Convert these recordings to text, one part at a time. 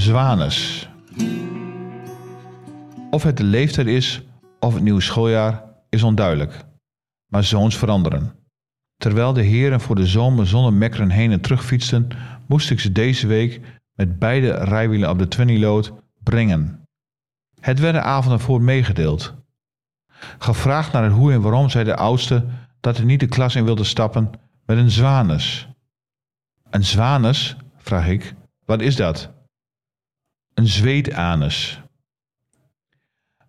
Zwanes. Of het de leeftijd is of het nieuwe schooljaar is onduidelijk. Maar zoons veranderen. Terwijl de heren voor de zomer zonder mekkeren heen en terug fietsten, moest ik ze deze week met beide rijwielen op de Twinnyload brengen. Het werden avonden voor meegedeeld. Gevraagd naar het hoe en waarom zei de oudste dat hij niet de klas in wilde stappen met een zwanes. Een zwanes? vraag ik. Wat is dat? Een zweetanus.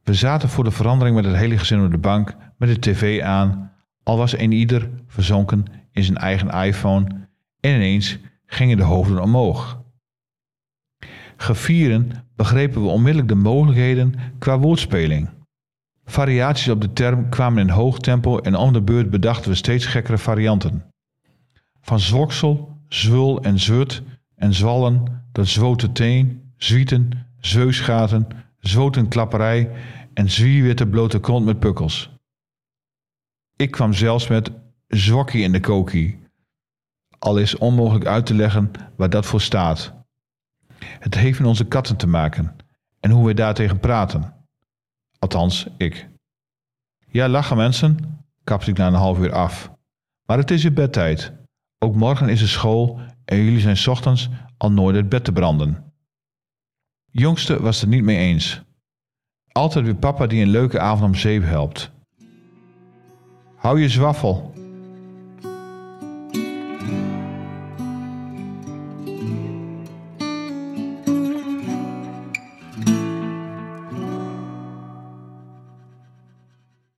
We zaten voor de verandering met het hele gezin op de bank met de tv aan, al was een ieder verzonken in zijn eigen iPhone en ineens gingen de hoofden omhoog. Gevieren begrepen we onmiddellijk de mogelijkheden qua woordspeling. Variaties op de term kwamen in hoog tempo en om de beurt bedachten we steeds gekkere varianten. Van zwoksel, zwul en zwut en zwallen tot zwote teen, zwieten, zeusgaten, zwotenklapperij en zwiewitte blote kont met pukkels. Ik kwam zelfs met zwokkie in de kokie, al is onmogelijk uit te leggen waar dat voor staat. Het heeft met onze katten te maken en hoe wij daartegen praten. Althans, ik. Ja, lachen mensen, kapte ik na een half uur af. Maar het is je bedtijd. Ook morgen is er school en jullie zijn ochtends al nooit het bed te branden. Jongste was het niet mee eens. Altijd weer papa die een leuke avond om zeep helpt. Hou je zwaffel,